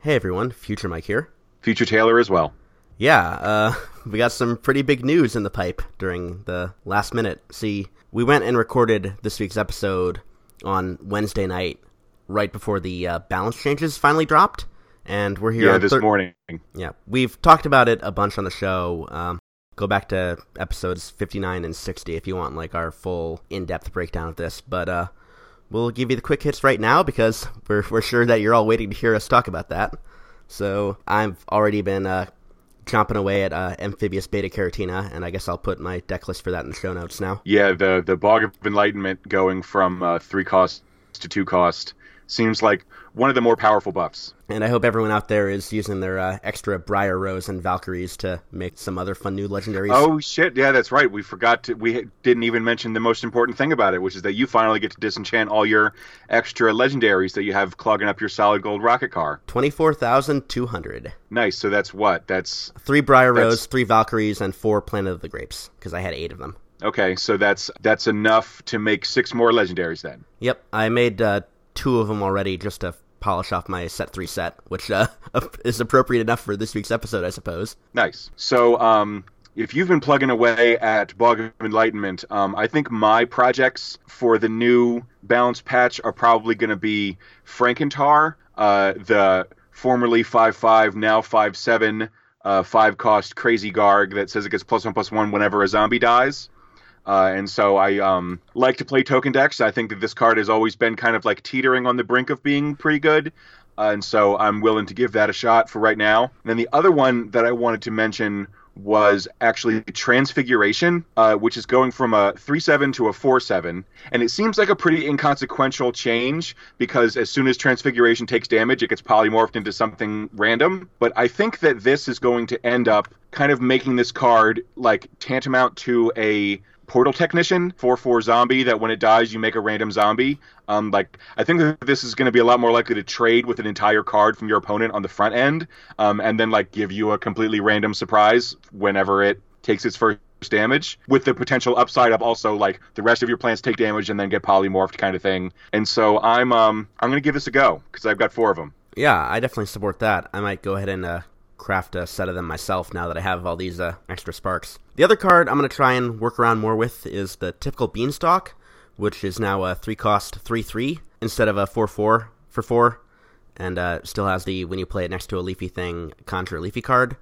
Hey everyone, Future Mike here. Future Taylor as well. Yeah, uh, we got some pretty big news in the pipe during the last minute. See, we went and recorded this week's episode on Wednesday night, right before the uh, balance changes finally dropped, and we're here. Yeah, this thir- morning. Yeah, we've talked about it a bunch on the show. Um, go back to episodes 59 and 60 if you want like our full in-depth breakdown of this. But uh, we'll give you the quick hits right now because we're we're sure that you're all waiting to hear us talk about that. So I've already been uh, chomping away at uh, amphibious Beta Carrotina, and I guess I'll put my deck list for that in the show notes now. Yeah, the the Bog of Enlightenment going from uh, three cost to two cost seems like one of the more powerful buffs. And I hope everyone out there is using their uh, extra Briar Rose and Valkyries to make some other fun new legendaries. Oh shit! Yeah, that's right. We forgot to. We didn't even mention the most important thing about it, which is that you finally get to disenchant all your extra legendaries that you have clogging up your solid gold rocket car. 24,200. Nice. So that's what. That's Three Briar That's- Rose, three Valkyries, and four Planet of the Grapes, because I had eight of them. okay. So that's that's enough to make six more legendaries then. Yep, I made uh, two of them already just to polish off my set three set, which uh, is appropriate enough for this week's episode, I suppose. Nice. So, um, if you've been plugging away at Bog of Enlightenment, um, I think my projects for the new balance patch are probably going to be Frankentuar, uh, the formerly 5-5, now 5-7, uh, 5 cost Crazy Garg that says it gets plus 1 plus 1 whenever a zombie dies. Uh, and so I um, like to play token decks. I think that this card has always been kind of like teetering on the brink of being pretty good. Uh, and so I'm willing to give that a shot for right now. And then the other one that I wanted to mention was actually Transfiguration, uh, which is going from a 3 7 to a 4 7. And it seems like a pretty inconsequential change because as soon as Transfiguration takes damage, it gets polymorphed into something random. But I think that this is going to end up kind of making this card like tantamount to a portal technician 4-4 zombie that when it dies you make a random zombie. Um, like i think that this is going to be a lot more likely to trade with an entire card from your opponent on the front end um, and then like give you a completely random surprise whenever it takes its first damage with the potential upside of also like the rest of your plants take damage and then get polymorphed kind of thing. And so i'm um i'm going to give this a go because i've got four of them Yeah, I definitely support that. I might go ahead and uh, craft a set of them myself now that I have all these uh, extra sparks. The other card I'm going to try and work around more with is the typical Beanstalk, which is now a 3 cost 3 3 instead of a 4 4 for 4, and uh, still has the when you play it next to a leafy thing, conjure a leafy card.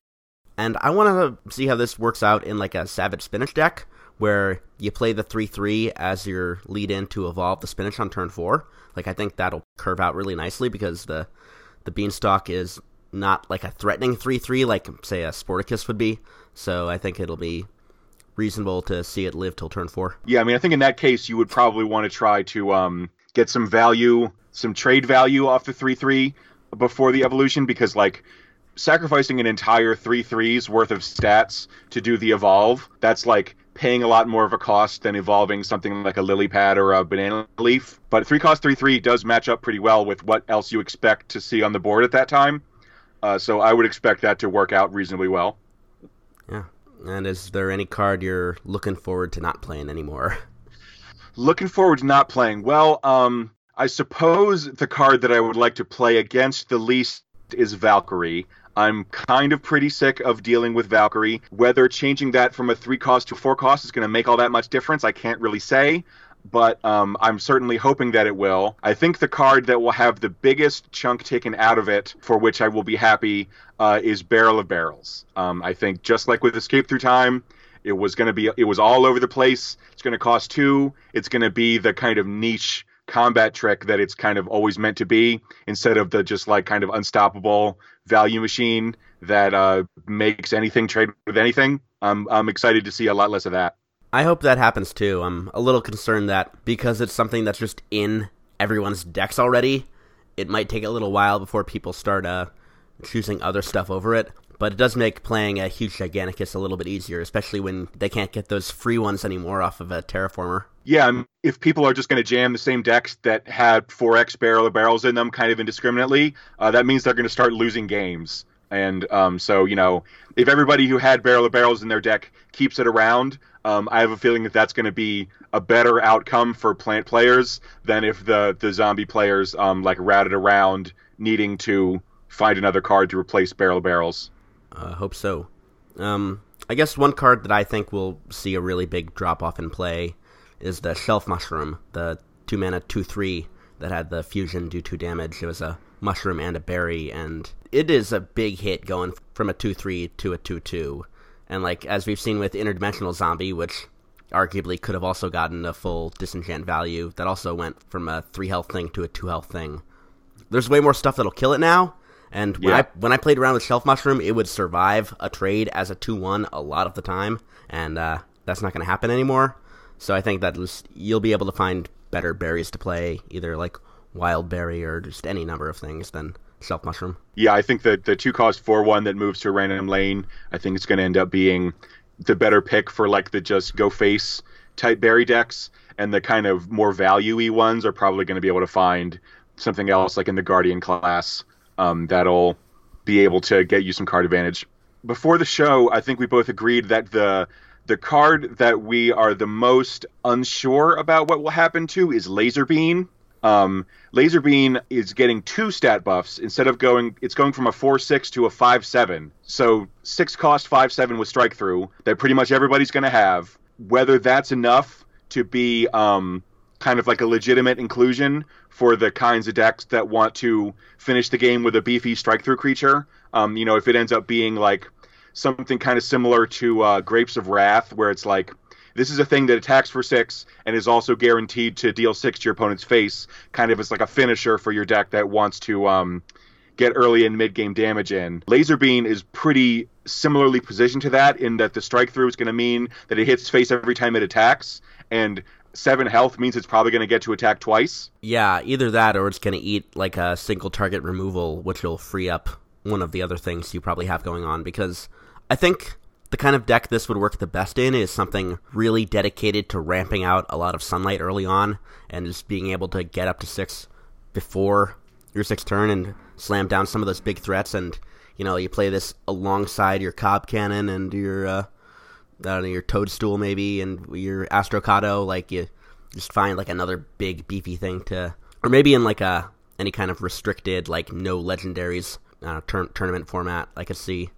And I want to see how this works out in like a Savage Spinach deck, where you play the 3 3 as your lead in to evolve the spinach on turn 4. Like, I think that'll curve out really nicely because the, the Beanstalk is not like a threatening 3 3 like, say, a Sporticus would be. So I think it'll be reasonable to see it live till turn 4. Yeah, I mean, I think in that case, you would probably want to try to um, get some value, some trade value off the 3 3 before the evolution because, like, sacrificing an entire 3 3's worth of stats to do the evolve, that's like paying a lot more of a cost than evolving something like a lily pad or a banana leaf. But 3 cost 3 3 does match up pretty well with what else you expect to see on the board at that time. Uh, so I would expect that to work out reasonably well. Yeah. And is there any card you're looking forward to not playing anymore? Looking forward to not playing. Well, um, I suppose the card that I would like to play against the least is Valkyrie. I'm kind of pretty sick of dealing with Valkyrie. Whether changing that from a three cost to four cost is going to make all that much difference, I can't really say. But um, I'm certainly hoping that it will. I think the card that will have the biggest chunk taken out of it, for which I will be happy, uh, is Barrel of Barrels. Um, I think just like with Escape Through Time, it was going to be it was all over the place. It's going to cost two. It's going to be the kind of niche combat trick that it's kind of always meant to be, instead of the just like kind of unstoppable value machine that uh, makes anything trade with anything. I'm I'm excited to see a lot less of that. I hope that happens too. I'm a little concerned that because it's something that's just in everyone's decks already, it might take a little while before people start uh, choosing other stuff over it. But it does make playing a huge Giganticus a little bit easier, especially when they can't get those free ones anymore off of a Terraformer. Yeah, if people are just going to jam the same decks that had 4x barrel of barrels in them kind of indiscriminately, uh, that means they're going to start losing games. And um, so, you know, if everybody who had barrel of barrels in their deck keeps it around, um, I have a feeling that that's going to be a better outcome for plant players than if the the zombie players um, like routed around needing to find another card to replace Barrel of Barrels. I uh, hope so. Um, I guess one card that I think will see a really big drop off in play is the Shelf Mushroom, the two mana two three that had the fusion do two damage. It was a mushroom and a berry, and it is a big hit going from a two three to a two two. And like as we've seen with interdimensional zombie, which arguably could have also gotten a full disenchant value, that also went from a three health thing to a two health thing. There's way more stuff that'll kill it now. And when yeah. I when I played around with Shelf Mushroom, it would survive a trade as a two one a lot of the time, and uh, that's not going to happen anymore. So I think that you'll be able to find better berries to play, either like wild berry or just any number of things than Shelf Mushroom. Yeah, I think that the two cost four one that moves to a random lane, I think it's going to end up being the better pick for like the just go face type berry decks, and the kind of more value ones are probably going to be able to find something else like in the guardian class um, that'll be able to get you some card advantage. Before the show, I think we both agreed that the the card that we are the most unsure about what will happen to is Laser Bean. Um, Laser Bean is getting two stat buffs instead of going. It's going from a four six to a five seven. So six cost five seven with strike through that pretty much everybody's going to have. Whether that's enough to be um, kind of like a legitimate inclusion for the kinds of decks that want to finish the game with a beefy strike through creature. Um, you know, if it ends up being like something kind of similar to uh, Grapes of Wrath, where it's like this is a thing that attacks for six and is also guaranteed to deal six to your opponent's face. Kind of as like a finisher for your deck that wants to um, get early and mid game damage in. Laser Bean is pretty similarly positioned to that in that the strike through is going to mean that it hits face every time it attacks, and seven health means it's probably going to get to attack twice. Yeah, either that or it's going to eat like a single target removal, which will free up one of the other things you probably have going on because I think the kind of deck this would work the best in is something really dedicated to ramping out a lot of sunlight early on and just being able to get up to six before your sixth turn and slam down some of those big threats. And you know, you play this alongside your cob cannon and your uh, I don't know, your toadstool maybe and your astrocado. Like you just find like another big beefy thing to, or maybe in like a any kind of restricted like no legendaries uh, tur- tournament format. I could see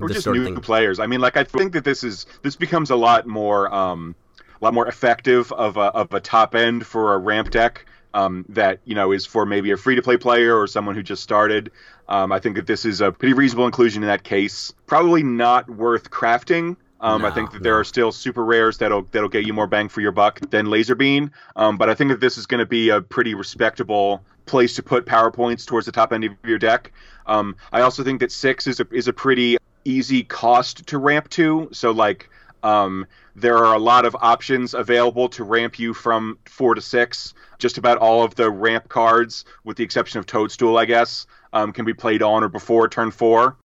or just new players. I mean, like I think that this is this becomes a lot more um, a lot more effective of a, of a top end for a ramp deck um, that you know is for maybe a free to play player or someone who just started. Um, I think that this is a pretty reasonable inclusion in that case. Probably not worth crafting. Um, no, I think that no. there are still super rares that'll that'll get you more bang for your buck than Laser Bean. Um, but I think that this is going to be a pretty respectable place to put power points towards the top end of your deck. Um, I also think that six is a is a pretty easy cost to ramp to. So like um, there are a lot of options available to ramp you from four to six. Just about all of the ramp cards, with the exception of Toadstool, I guess, um, can be played on or before turn four.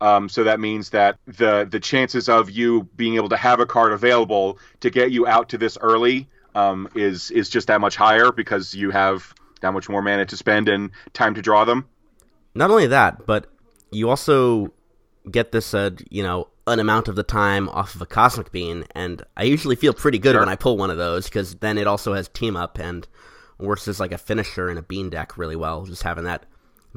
Um, so that means that the the chances of you being able to have a card available to get you out to this early um, is is just that much higher because you have that much more mana to spend and time to draw them. Not only that, but you also get this, uh, you know, an amount of the time off of a Cosmic bean, and I usually feel pretty good sure. when I pull one of those because then it also has team up and works as like a finisher in a bean deck really well. Just having that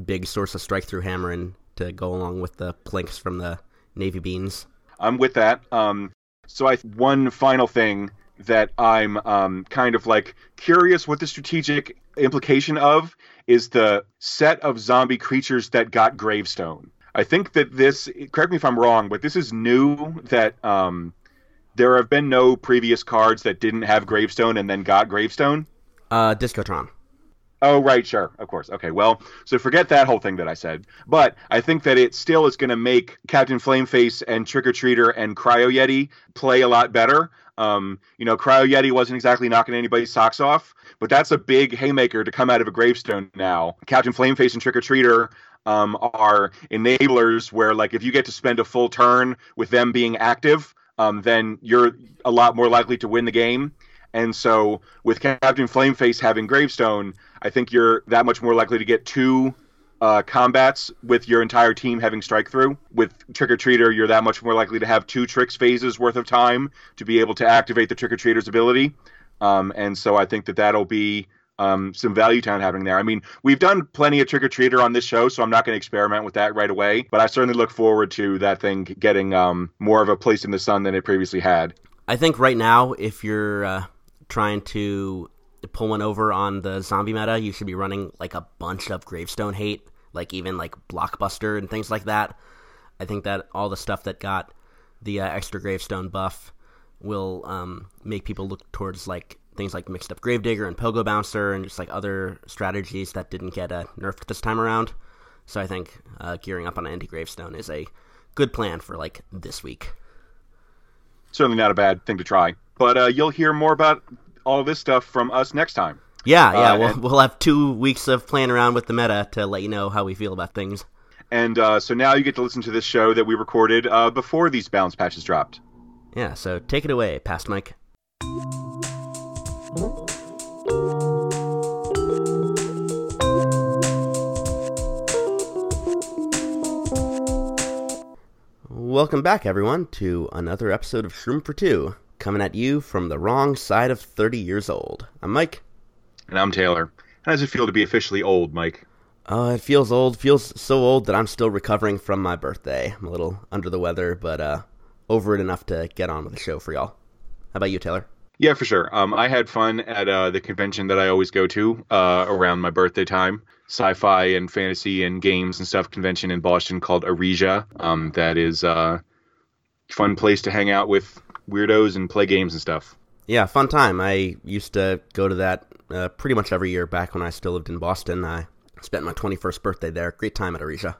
big source of strike through hammering to go along with the plinks from the navy beans. I'm with that. Um, so I one final thing that I'm um, kind of like curious what the strategic implication of is the set of zombie creatures that got gravestone. I think that this, correct me if I'm wrong, but this is new that um, there have been no previous cards that didn't have Gravestone and then got Gravestone. Uh, Discotron. Oh, right, sure, of course. Okay, well, so forget that whole thing that I said. But I think that it still is going to make Captain Flameface and Trick or Treater and Cryo Yeti play a lot better. Um, you know, Cryo Yeti wasn't exactly knocking anybody's socks off, but that's a big haymaker to come out of a gravestone now. Captain Flameface and Trick or Treater um, are enablers where like if you get to spend a full turn with them being active, um, then you're a lot more likely to win the game. And so with Captain Flameface having Gravestone, I think you're that much more likely to get two uh, combats with your entire team having strike through. With Trick or Treater, you're that much more likely to have two tricks phases worth of time to be able to activate the Trick or Treater's ability. Um, and so I think that that'll be um, some value town happening there. I mean, we've done plenty of trick or treater on this show, so I'm not going to experiment with that right away. But I certainly look forward to that thing getting um, more of a place in the sun than it previously had. I think right now, if you're uh, trying to pull one over on the zombie meta, you should be running like a bunch of gravestone hate, like even like blockbuster and things like that. I think that all the stuff that got the uh, extra gravestone buff will um, make people look towards like things like mixed up gravedigger and pogo bouncer and just like other strategies that didn't get uh, nerfed this time around. So I think uh, gearing up on anti gravestone is a good plan for like this week. Certainly not a bad thing to try, but uh, you'll hear more about all this stuff from us next time. Yeah, yeah, uh, we'll, and, we'll have two weeks of playing around with the meta to let you know how we feel about things. And uh, so now you get to listen to this show that we recorded uh, before these balance patches dropped. Yeah, so take it away, past Mike. Welcome back, everyone, to another episode of Shroom for Two, coming at you from the wrong side of 30 years old. I'm Mike. And I'm Taylor. How does it feel to be officially old, Mike? Uh, it feels old. Feels so old that I'm still recovering from my birthday. I'm a little under the weather, but uh, over it enough to get on with the show for y'all. How about you, Taylor? Yeah, for sure. Um, I had fun at uh, the convention that I always go to uh, around my birthday time, sci-fi and fantasy and games and stuff convention in Boston called Arisia. Um, that is a uh, fun place to hang out with weirdos and play games and stuff. Yeah, fun time. I used to go to that uh, pretty much every year back when I still lived in Boston. I spent my 21st birthday there. Great time at Arisia.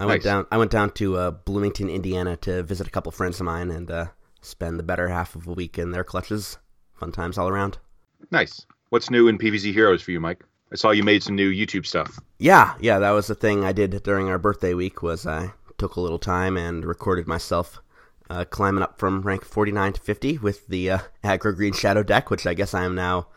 I nice. went down. I went down to uh, Bloomington, Indiana, to visit a couple friends of mine and uh, spend the better half of a week in their clutches. Fun times all around. Nice. What's new in PVZ Heroes for you, Mike? I saw you made some new YouTube stuff. Yeah, yeah, that was the thing I did during our birthday week. Was I took a little time and recorded myself uh, climbing up from rank 49 to 50 with the uh, aggro green shadow deck, which I guess I am now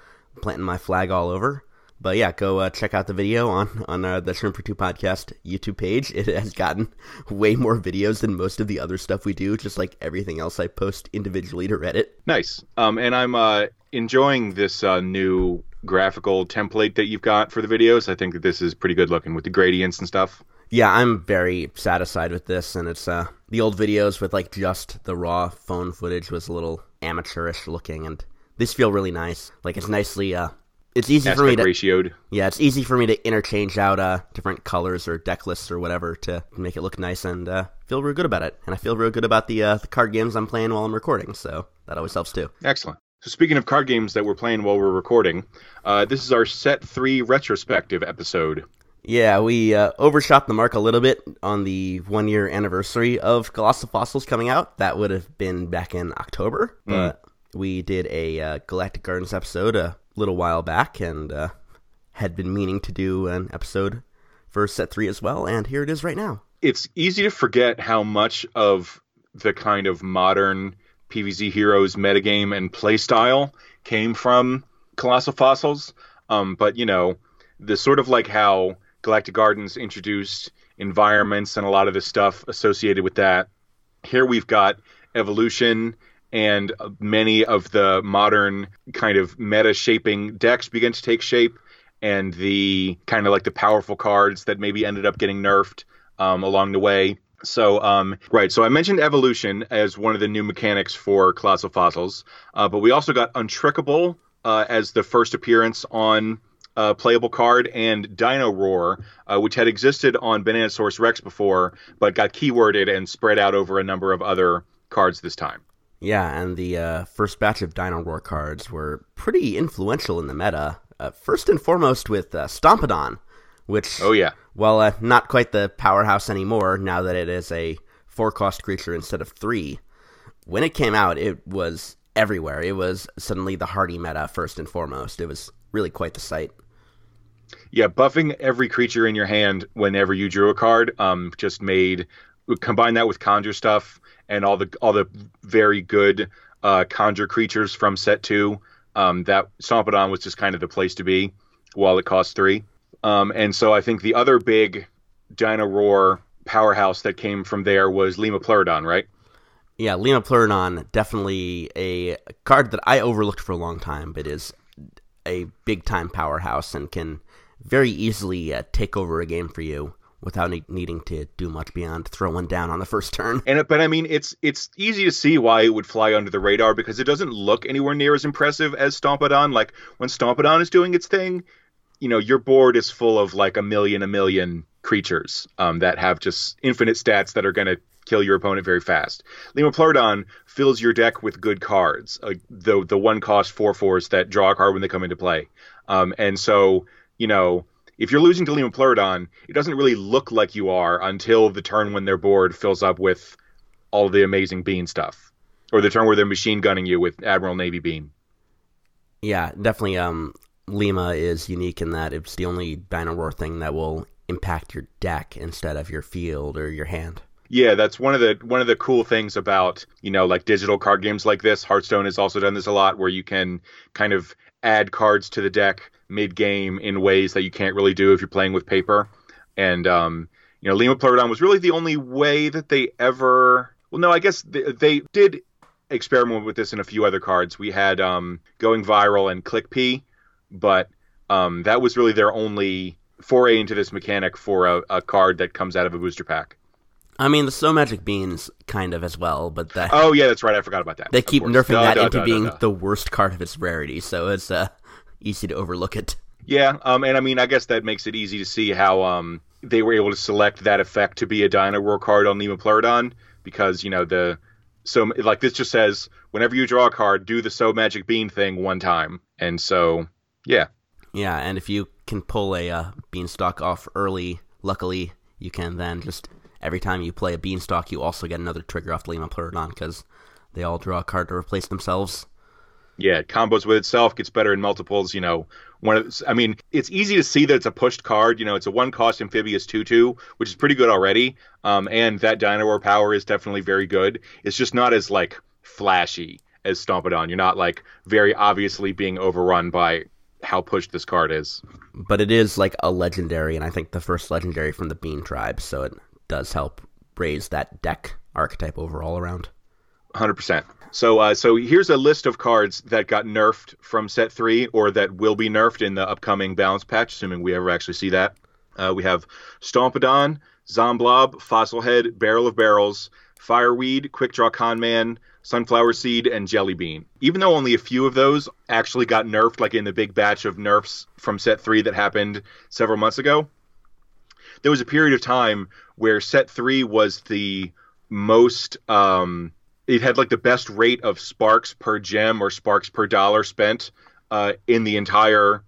planting my flag all over. But yeah, go uh, check out the video on on uh, the Shroom for Two podcast YouTube page. It has gotten way more videos than most of the other stuff we do, just like everything else I post individually to Reddit. Nice. Um, and I'm uh, enjoying this uh, new graphical template that you've got for the videos. I think that this is pretty good looking with the gradients and stuff. Yeah, I'm very satisfied with this, and it's uh the old videos with like just the raw phone footage was a little amateurish looking, and these feel really nice. Like it's nicely uh it's easy Aspect for me to ratioed. Yeah, it's easy for me to interchange out uh, different colors or deck lists or whatever to make it look nice and uh, feel real good about it. And I feel real good about the uh, the card games I'm playing while I'm recording, so that always helps too. Excellent. So speaking of card games that we're playing while we're recording, uh, this is our set three retrospective episode. Yeah, we uh, overshot the mark a little bit on the one year anniversary of Colossal Fossils coming out. That would have been back in October, mm. but we did a uh, Galactic Gardens episode little while back and uh, had been meaning to do an episode for set three as well, and here it is right now. It's easy to forget how much of the kind of modern PVZ Heroes metagame and playstyle came from Colossal Fossils. Um, but, you know, the sort of like how Galactic Gardens introduced environments and a lot of the stuff associated with that. Here we've got evolution and many of the modern kind of meta shaping decks begin to take shape and the kind of like the powerful cards that maybe ended up getting nerfed um, along the way so um, right so i mentioned evolution as one of the new mechanics for colossal fossils uh, but we also got untrickable uh, as the first appearance on uh, playable card and Dino Roar, uh, which had existed on Bananasaurus Rex before, but got keyworded and spread out over a number of other cards this time. Yeah, and the uh, first batch of Dino Roar cards were pretty influential in the meta. Uh, first and foremost with uh, which, oh yeah, well, uh, not quite the powerhouse anymore now that it is a four-cost creature instead of three. When it came out, it was everywhere. It was suddenly the Hearty meta first and foremost. It was really quite the sight. Yeah, buffing every creature in your hand whenever you drew a card um, just made combine that with conjure stuff and all the all the very good uh, conjure creatures from set two. Um, that Stompadon was just kind of the place to be while it cost three. Um, and so I think the other big Dino Roar powerhouse that came from there was Lima Pleurodon, right? Yeah, Lima Pleurodon, definitely a card that I overlooked for a long time, but is a big time powerhouse and can very easily uh, take over a game for you without ne- needing to do much beyond throw one down on the first turn. And but I mean, it's it's easy to see why it would fly under the radar because it doesn't look anywhere near as impressive as Stompadon. Like when Stompadon is doing its thing, you know, your board is full of like a million, a million creatures um, that have just infinite stats that are going to kill your opponent very fast. Lemur fills your deck with good cards, uh, the the one cost four fours that draw a card when they come into play. Um, and so, you know, if you're losing to Lemur it doesn't really look like you are until the turn when their board fills up with all the amazing bean stuff, or the turn where they're machine gunning you with Admiral Navy Bean. Yeah, definitely. Um, Lima is unique in that it's the only Dino Roar thing that will impact your deck instead of your field or your hand. Yeah, that's one of the one of the cool things about you know like digital card games like this. Hearthstone has also done this a lot, where you can kind of add cards to the deck mid game in ways that you can't really do if you're playing with paper. And um, you know, Lima Pleurodon was really the only way that they ever. Well, no, I guess they, they did experiment with this in a few other cards. We had um, Going Viral and Click P, but um, that was really their only foray into this mechanic for a, a card that comes out of a booster pack. I mean, the Sow Magic Beans kind of as well, but that. Oh yeah, that's right. I forgot about that. They keep nerfing duh, that duh, into duh, being the worst card of its rarity, so it's uh, easy to overlook it. Yeah, um, and I mean, I guess that makes it easy to see how um they were able to select that effect to be a Dino Roar card on Lima Pleurodon because you know the so like this just says whenever you draw a card, do the Sow Magic Bean thing one time, and so yeah, yeah, and if you can pull a uh, beanstalk off early, luckily you can then just every time you play a beanstalk, you also get another trigger off the Lima Pleurodon because they all draw a card to replace themselves. Yeah, it combos with itself, gets better in multiples. You know, one of I mean, it's easy to see that it's a pushed card. You know, it's a one cost amphibious two two, which is pretty good already. Um, and that Dino Roar power is definitely very good. It's just not as like flashy as Stompodon. You're not like very obviously being overrun by how pushed this card is. But it is like a legendary, and I think the first legendary from the Bean tribe, so it does help raise that deck archetype overall around. 100%. So, uh, so here's a list of cards that got nerfed from set three, or that will be nerfed in the upcoming balance patch, assuming we ever actually see that. Uh, we have Stompadon, Zomblob, Fossil Head, Barrel of Barrels, Fireweed, Quick Draw Conman, Sunflower Seed, and Jelly Bean. Even though only a few of those actually got nerfed, like in the big batch of nerfs from set three that happened several months ago, there was a period of time where set three was the most. Um, it had like the best rate of sparks per gem or sparks per dollar spent uh, in the entire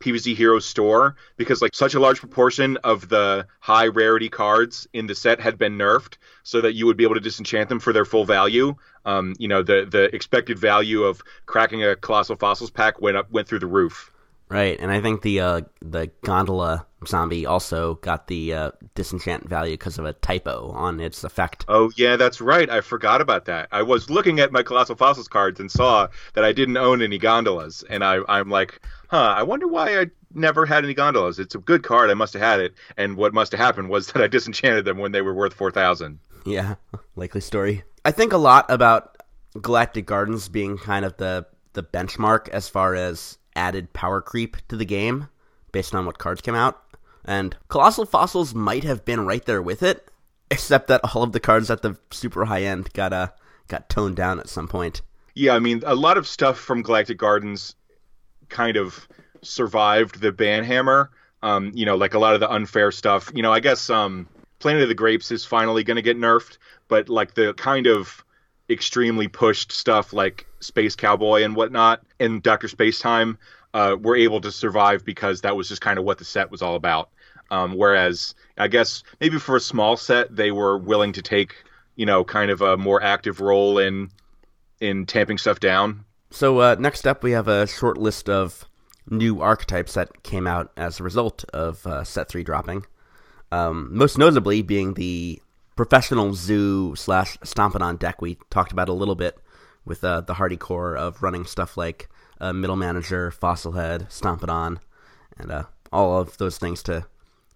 PVZ Heroes store because like such a large proportion of the high rarity cards in the set had been nerfed so that you would be able to disenchant them for their full value. Um, you know, the the expected value of cracking a colossal fossils pack went up went through the roof. Right, and I think the uh, the gondola zombie also got the uh, disenchant value because of a typo on its effect. Oh yeah, that's right. I forgot about that. I was looking at my colossal fossils cards and saw that I didn't own any gondolas, and I I'm like, huh, I wonder why I never had any gondolas. It's a good card. I must have had it, and what must have happened was that I disenchanted them when they were worth four thousand. Yeah, likely story. I think a lot about Galactic Gardens being kind of the the benchmark as far as added power creep to the game based on what cards came out. And Colossal Fossils might have been right there with it, except that all of the cards at the super high end got uh, got toned down at some point. Yeah, I mean, a lot of stuff from Galactic Gardens kind of survived the banhammer. Um, you know, like a lot of the unfair stuff. You know, I guess um, Planet of the Grapes is finally going to get nerfed, but like the kind of extremely pushed stuff like Space Cowboy and whatnot and Doctor Spacetime uh, were able to survive because that was just kind of what the set was all about. Um, whereas I guess maybe for a small set they were willing to take you know kind of a more active role in in tamping stuff down. So uh, next up we have a short list of new archetypes that came out as a result of uh, set three dropping. Um, most notably being the professional zoo slash stomping deck we talked about a little bit with uh, the Hearty core of running stuff like uh, middle manager, fossilhead, stomping and uh, all of those things to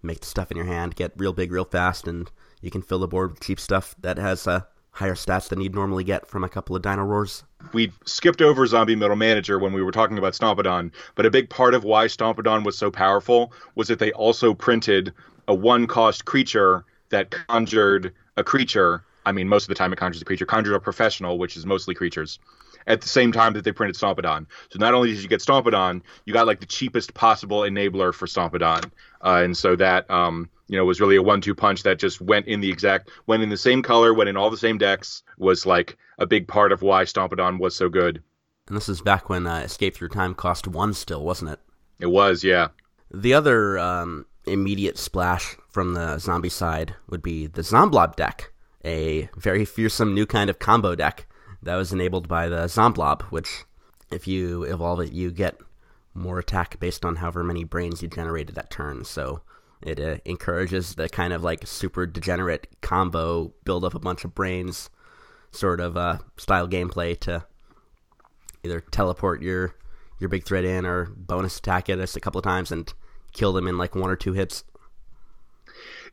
make the stuff in your hand get real big real fast, and you can fill the board with cheap stuff that has uh, higher stats than you'd normally get from a couple of Dino Roars. We skipped over Zombie Middle Manager when we were talking about Stompadon, but a big part of why Stompadon was so powerful was that they also printed a one cost creature that conjured a creature. I mean, most of the time it conjures a creature, conjured a professional, which is mostly creatures, at the same time that they printed Stompadon. So not only did you get Stompadon, you got like the cheapest possible enabler for Stompadon. Uh, and so that um, you know was really a one-two punch that just went in the exact went in the same color, went in all the same decks. Was like a big part of why Stompadon was so good. And this is back when uh, Escape Through Time cost one still, wasn't it? It was, yeah. The other um, immediate splash from the zombie side would be the Zomblob deck, a very fearsome new kind of combo deck that was enabled by the Zomblob, which, if you evolve it, you get more attack based on however many brains you generated that turn. So it uh, encourages the kind of like super degenerate combo, build up a bunch of brains sort of uh, style gameplay to either teleport your your big threat in or bonus attack it us a couple of times and kill them in like one or two hits.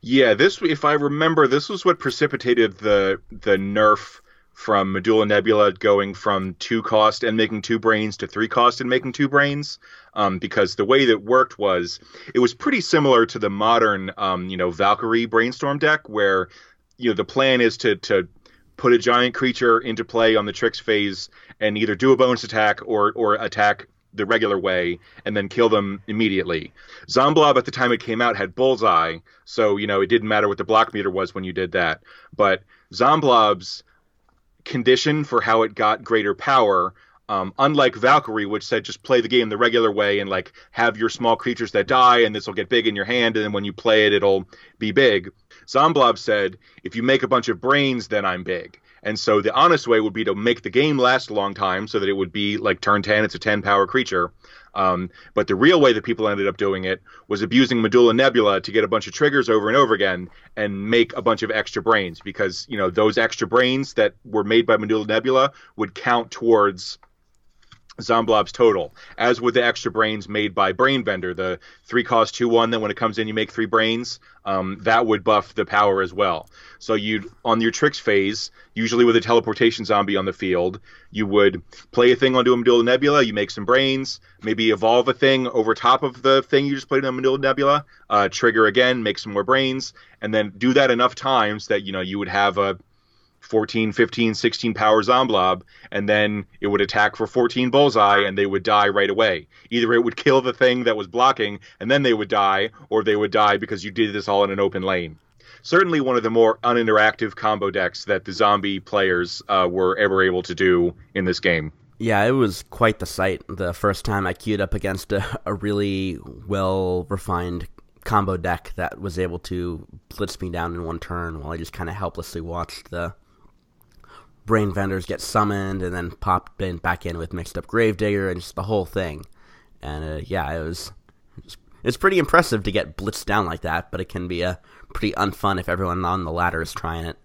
Yeah, this if I remember, this was what precipitated the the nerf from Medulla Nebula going from two cost and making two brains to three cost and making two brains. Um, because the way that worked was it was pretty similar to the modern, um, you know, Valkyrie brainstorm deck where, you know, the plan is to to put a giant creature into play on the tricks phase and either do a bonus attack or or attack the regular way and then kill them immediately. Zomblob at the time it came out had Bullseye, so you know it didn't matter what the block meter was when you did that. But Zomblob's condition for how it got greater power, um, unlike Valkyrie, which said just play the game the regular way and like have your small creatures that die and this will get big in your hand and then when you play it it'll be big. Zomblob said if you make a bunch of brains then I'm big. And so the honest way would be to make the game last a long time so that it would be like turn 10, it's a 10 power creature. Um, but the real way that people ended up doing it was abusing Medulla Nebula to get a bunch of triggers over and over again and make a bunch of extra brains because, you know, those extra brains that were made by Medulla Nebula would count towards Zomblob's total, as with the extra brains made by Brain Vendor, the three cost two one. Then when it comes in, you make three brains. Um, that would buff the power as well. So you on your tricks phase, usually with a teleportation zombie on the field, you would play a thing onto a Medulla Nebula. You make some brains, maybe evolve a thing over top of the thing you just played on Medulla Nebula. Uh, trigger again, make some more brains, and then do that enough times that you know you would have a 14, 15, 16 power Zomblob, and then it would attack for 14 bullseye, and they would die right away. Either it would kill the thing that was blocking, and then they would die, or they would die because you did this all in an open lane. Certainly one of the more uninteractive combo decks that the zombie players uh, were ever able to do in this game. Yeah, it was quite the sight the first time I queued up against a, a really well refined combo deck that was able to blitz me down in one turn while I just kind of helplessly watched the brain vendors get summoned and then popped in back in with mixed up gravedigger and just the whole thing. And uh, yeah, it was it's pretty impressive to get blitzed down like that, but it can be a uh, pretty unfun if everyone on the ladder is trying it.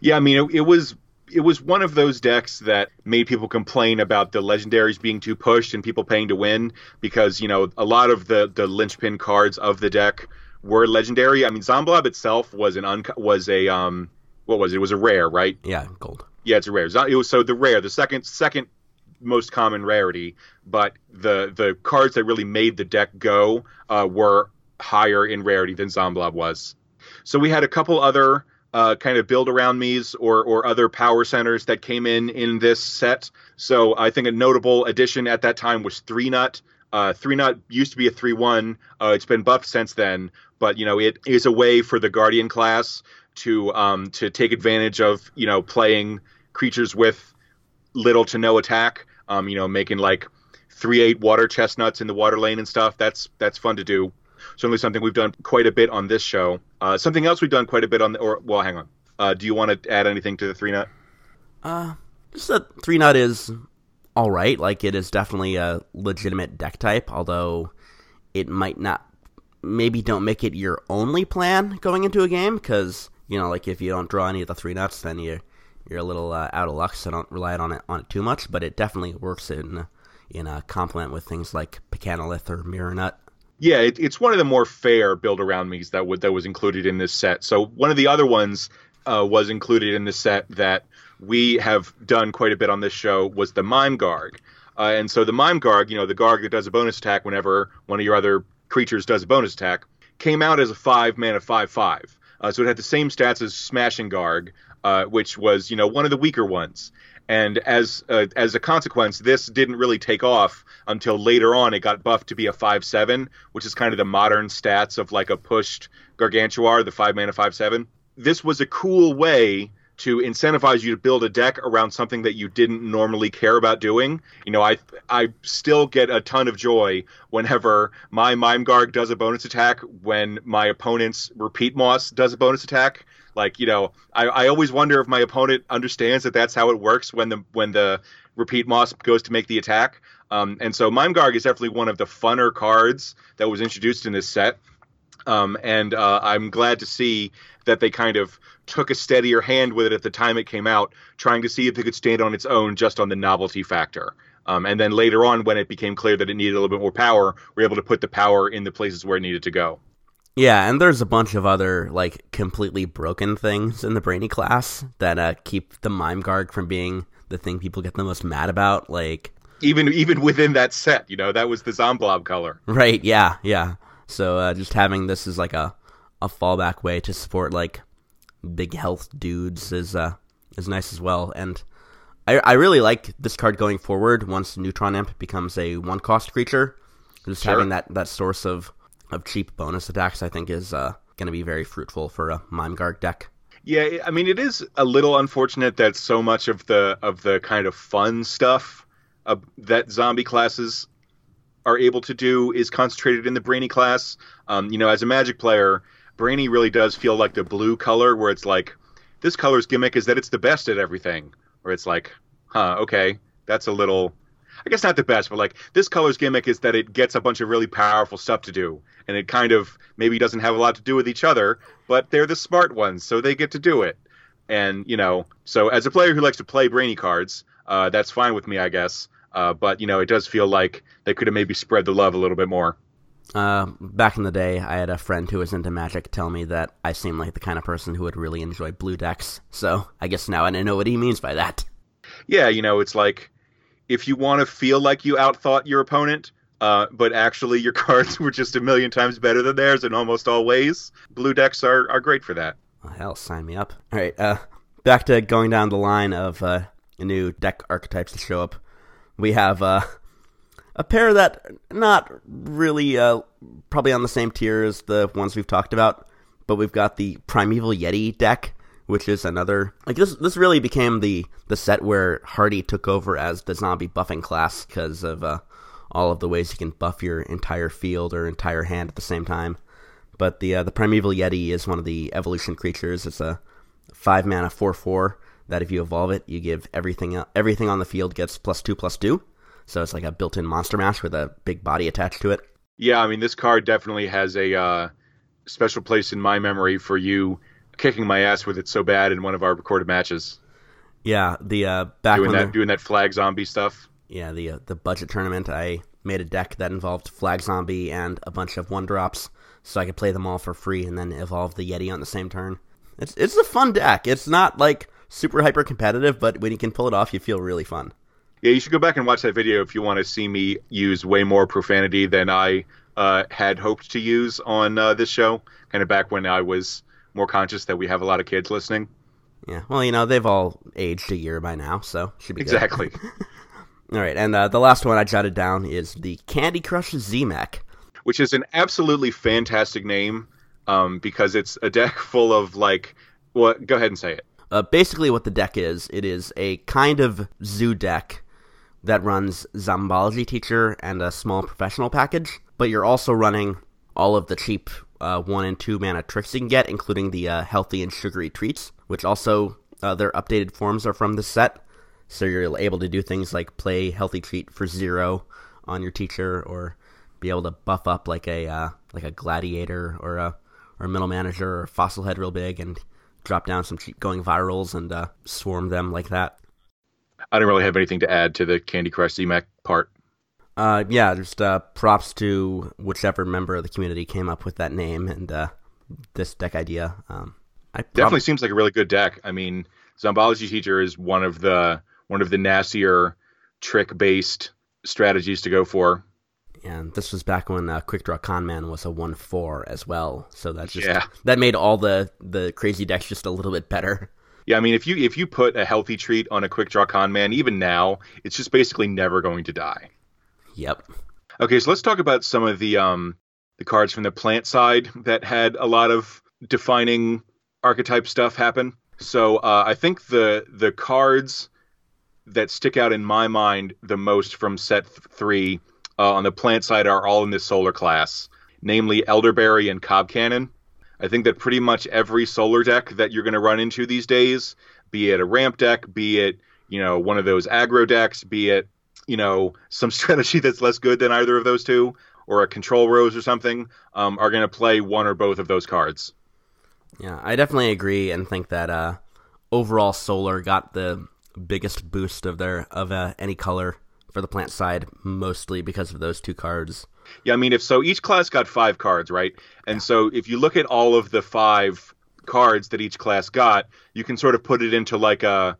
Yeah, I mean it, it was it was one of those decks that made people complain about the legendaries being too pushed and people paying to win because you know a lot of the the linchpin cards of the deck were legendary. I mean, Zomblob itself was an un- was a um what was it? It was a rare, right? Yeah, gold. Yeah, it's a rare. It was so the rare, the second second most common rarity, but the the cards that really made the deck go uh, were higher in rarity than Zomblob was. So we had a couple other uh, kind of build around me's or or other power centers that came in in this set. So I think a notable addition at that time was Three Nut. Uh, three Nut used to be a three one. Uh, it's been buffed since then, but you know it is a way for the Guardian class to um, to take advantage of you know playing creatures with little to no attack. Um, you know, making like three eight water chestnuts in the water lane and stuff. That's that's fun to do. Certainly something we've done quite a bit on this show. Uh, something else we've done quite a bit on the or well, hang on. Uh, do you want to add anything to the three nut? Uh, just that three nut is all right. Like it is definitely a legitimate deck type, although it might not. Maybe don't make it your only plan going into a game because you know, like if you don't draw any of the three nuts, then you you're a little uh, out of luck. So don't rely on it on it too much. But it definitely works in in a complement with things like Pecanolith or Mirror Nut. Yeah, it, it's one of the more fair build around me's that would that was included in this set. So one of the other ones uh, was included in the set that we have done quite a bit on this show was the Mime Garg. Uh, and so the Mime Garg, you know, the Garg that does a bonus attack whenever one of your other creatures does a bonus attack, came out as a five mana five five. Uh, so it had the same stats as Smashing Garg, uh, which was you know one of the weaker ones. And as uh, as a consequence, this didn't really take off until later on. It got buffed to be a five seven, which is kind of the modern stats of like a pushed Gargantuar, the five mana five seven. This was a cool way to incentivize you to build a deck around something that you didn't normally care about doing. You know, I I still get a ton of joy whenever my Mime does a bonus attack when my opponent's Repeat Moss does a bonus attack. Like, you know, I, I always wonder if my opponent understands that that's how it works when the when the Repeat Moss goes to make the attack. Um, and so Mime is definitely one of the funner cards that was introduced in this set. Um, and uh, I'm glad to see that they kind of took a steadier hand with it at the time it came out, trying to see if it could stand on its own just on the novelty factor. Um, and then later on, when it became clear that it needed a little bit more power, we are able to put the power in the places where it needed to go. Yeah, and there's a bunch of other like completely broken things in the Brainy class that uh, keep the Mime Garg from being the thing people get the most mad about. Like even even within that set, you know, that was the Zomblob color. Right. Yeah. Yeah. So uh, just having this as like a a fallback way to support like big health dudes is uh is nice as well. And I I really like this card going forward once Neutron Imp becomes a one cost creature. Just sure. having that that source of of cheap bonus attacks, I think, is uh, going to be very fruitful for a Mime Garg deck. Yeah, I mean, it is a little unfortunate that so much of the of the kind of fun stuff uh, that zombie classes are able to do is concentrated in the Brainy class. Um, you know, as a Magic player, Brainy really does feel like the blue color, where it's like this color's gimmick is that it's the best at everything. Where it's like, huh, okay, that's a little I guess not the best, but like this color's gimmick is that it gets a bunch of really powerful stuff to do, and it kind of maybe doesn't have a lot to do with each other, but they're the smart ones, so they get to do it. And you know, so as a player who likes to play brainy cards, uh, that's fine with me, I guess. Uh, but you know, it does feel like they could have maybe spread the love a little bit more. Uh, back in the day, I had a friend who was into Magic tell me that I seemed like the kind of person who would really enjoy blue decks. So I guess now I know what he means by that. Yeah, you know, it's like if you want to feel like you outthought your opponent, uh, but actually your cards were just a million times better than theirs in almost all ways, blue decks are, are great for that. Oh, hell, sign me up. All right, uh, back to going down the line of uh, new deck archetypes to show up. We have uh, a pair that not really uh, probably on the same tier as the ones we've talked about, but we've got the Primeval Yeti deck which is another like this. This really became the the set where Hearty took over as the zombie buffing class because of uh, all of the ways you can buff your entire field or entire hand at the same time. But the uh, the primeval yeti is one of the evolution creatures. It's a five mana four four that if you evolve it, you give everything everything on the field gets plus two plus two. So it's like a built-in monster mash with a big body attached to it. Yeah, I mean this card definitely has a uh, special place in my memory for you kicking my ass with it so bad in one of our recorded matches. Yeah, the uh, back doing that doing that flag zombie stuff. Yeah, the uh, the budget tournament. I made a deck that involved flag zombie and a bunch of one drops, so I could play them all for free and then evolve the Yeti on the same turn. It's it's a fun deck. It's not like super hyper competitive, but when you can pull it off, you feel really fun. Yeah, you should go back and watch that video if you want to see me use way more profanity than I uh, had hoped to use on uh, this show. Kind of back when I was more conscious that we have a lot of kids listening. Yeah, well, you know, they've all aged a year by now, so should be exactly. all right, and uh, the last one I jotted down is the Candy Crush Z-Mech, which is an absolutely fantastic name um, because it's a deck full of like. Well, go ahead and say it. Uh, basically, what the deck is, it is a kind of zoo deck that runs Zombology Teacher and a small professional package, but you're also running all of the cheap uh, one and two mana tricks you can get, including the uh, healthy and sugary treats, which also uh, their updated forms are from the set. So you're able to do things like play healthy treat for zero on your teacher, or be able to buff up like a uh, like a gladiator or a or a middle manager or fossil head real big and drop down some cheap going virals and uh, swarm them like that. I don't really have anything to add to the Candy Crush Z-Mech part. Uh, yeah, just uh, props to whichever member of the community came up with that name and uh, this deck idea. Um, I prob- Definitely seems like a really good deck. I mean, Zombology Teacher is one of the one of the nastier trick based strategies to go for. And this was back when uh, Quick Draw Conman was a one four as well, so that just Yeah. that made all the the crazy decks just a little bit better. Yeah, I mean, if you if you put a healthy treat on a quick draw con man, even now, it's just basically never going to die. Yep. Okay, so let's talk about some of the um the cards from the plant side that had a lot of defining archetype stuff happen. So uh, I think the the cards that stick out in my mind the most from set th- three uh, on the plant side are all in this solar class, namely Elderberry and Cob Cannon. I think that pretty much every solar deck that you're going to run into these days, be it a ramp deck, be it you know one of those aggro decks, be it you know some strategy that's less good than either of those two, or a control rose or something, um, are going to play one or both of those cards. Yeah, I definitely agree and think that uh, overall Solar got the biggest boost of their of uh, any color for the plant side, mostly because of those two cards. Yeah, I mean, if so, each class got five cards, right? And so if you look at all of the five cards that each class got, you can sort of put it into like a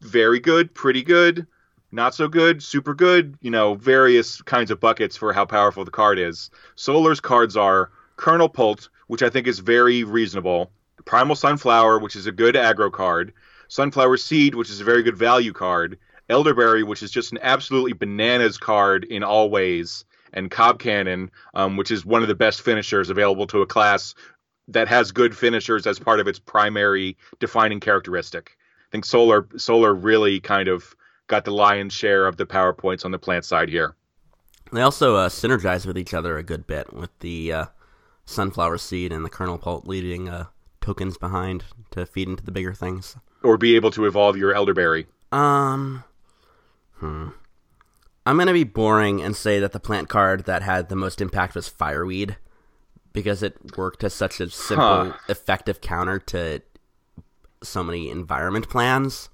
very good, pretty good, not so good, super good, you know, various kinds of buckets for how powerful the card is. Solar's cards are Kernel Pult, which I think is very reasonable, Primal Sunflower, which is a good aggro card, Sunflower Seed, which is a very good value card, Elderberry, which is just an absolutely bananas card in all ways, and Cob Cannon, um, which is one of the best finishers available to a class that has good finishers as part of its primary defining characteristic. I think Solar Solar really kind of got the lion's share of the power points on the plant side here. They also uh, synergize with each other a good bit, with the uh, sunflower seed and the kernel pult leading uh, tokens behind to feed into the bigger things. Or be able to evolve your elderberry. Um, hmm. I'm gonna be boring and say that the plant card that had the most impact was fireweed, because it worked as such a simple, Huh. effective counter to so many environment plans,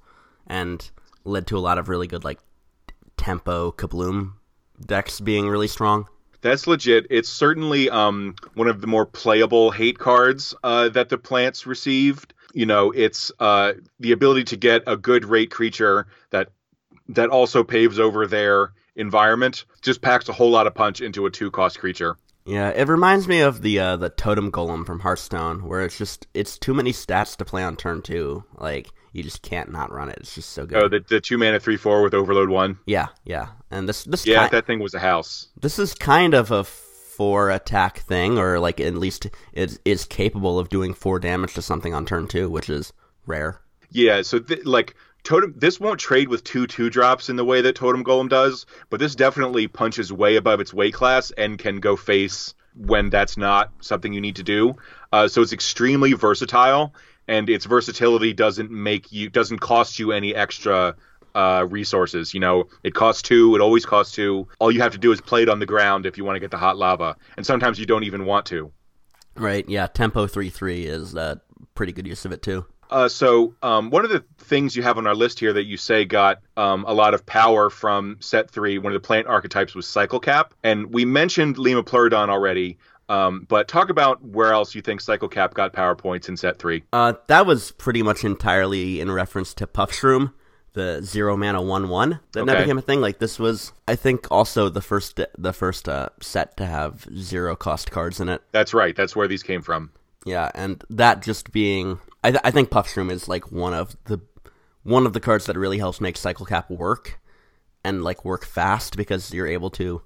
and led to a lot of really good like tempo kabloom decks being really strong. That's legit. It's certainly um, one of the more playable hate cards uh, that the plants received. You know, it's uh, the ability to get a good rate creature that that also paves over their environment. Just packs a whole lot of punch into a two cost creature. Yeah, it reminds me of the uh, the totem golem from Hearthstone, where it's just it's too many stats to play on turn two. Like you just can't not run it. It's just so good. Oh, the, the two mana three four with overload one. yeah, yeah, and this this Yeah, ki- that thing was a house. this is kind of a four attack thing, or like at least it is capable of doing four damage to something on turn two, which is rare. Yeah, so th- like totem, this won't trade with two two drops in the way that Totem Golem does, but this definitely punches way above its weight class and can go face when that's not something you need to do. Uh, so it's extremely versatile, and its versatility doesn't make you doesn't cost you any extra uh, resources. You know, it costs two. It always costs two. All you have to do is play it on the ground if you want to get the hot lava, and sometimes you don't even want to. Right? Yeah, tempo three three is uh, pretty good use of it too. Uh, so um, one of the things you have on our list here that you say got um, a lot of power from set three, one of the plant archetypes was Cycle Cap, and we mentioned Lima Pleurodon already. Um, but talk about where else you think Cycle Cap got power points in set three. Uh, that was pretty much entirely in reference to Puff Shroom, the zero mana one one that Okay. became a thing. Like this was, I think, also the first the first uh, set to have zero cost cards in it. That's right. That's where these came from. Yeah, and that just being, I, th- I think Puff Shroom is like one of the one of the cards that really helps make Cycle Cap work and like work fast because you're able to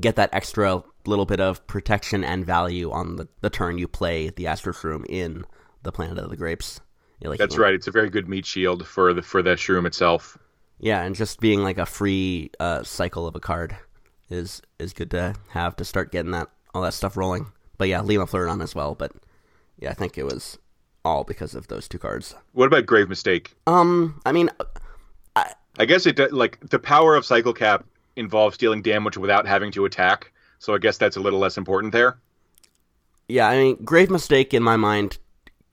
get that extra little bit of protection and value on the, the turn you play the Astro Shroom in the Planet of the Grapes. Like, That's right. It's a very good meat shield for the for the shroom itself. Yeah, and just being like a free uh, cycle of a card is is good to have to start getting that all that stuff rolling. But yeah, Lima Pleurodon as well. But yeah, I think it was all because of those two cards. What about Grave Mistake? Um, I mean, I guess it like the power of Cycle Cap involves dealing damage without having to attack. So I guess that's a little less important there. yeah, I mean, Grave Mistake in my mind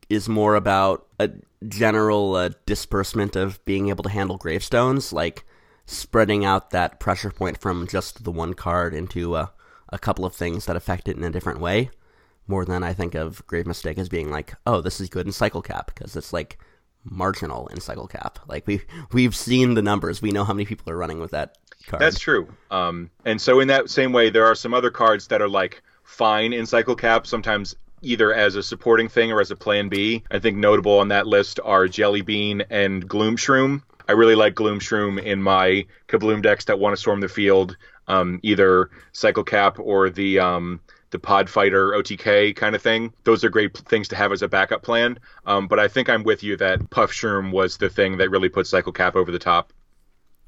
is more about a general uh, disbursement of being able to handle gravestones, like spreading out that pressure point from just the one card into uh, a couple of things that affect it in a different way. More than I think of Grave Mistake as being like, oh, this is good in Cycle Cap because it's like marginal in Cycle Cap. Like we we've seen the numbers, we know how many people are running with that card. That's true. Um, and so in that same way, there are some other cards that are like fine in Cycle Cap. Sometimes either as a supporting thing or as a plan B. I think notable on that list are Jelly Bean and Gloom Shroom. I really like Gloom Shroom in my Kabloom decks that want to storm the field, um, either Cycle Cap or the um, the Pod Fighter OTK kind of thing. Those are great things to have as a backup plan. Um, but I think I'm with you that Puff Shroom was the thing that really put Cycle Cap over the top.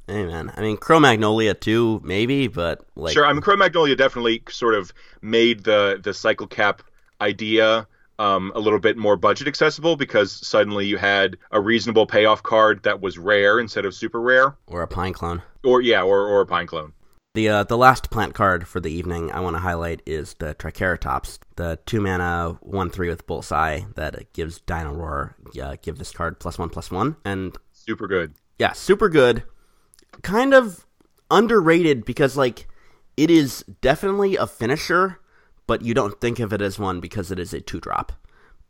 Hey man, I mean Cro-Magnolia too, maybe, but like sure. I mean Cro-Magnolia definitely sort of made the the Cycle Cap idea um, a little bit more budget accessible because suddenly you had a reasonable payoff card that was rare instead of super rare, or a Pineclone, or yeah, or or a Pineclone. The uh, the last plant card for the evening I want to highlight is the Triceratops, the two mana one three with Bullseye that gives Dino Roar. Uh, give this card plus one plus one, and super good. Yeah, super good. Kind of underrated because like it is definitely a finisher but you don't think of it as one because it is a two drop.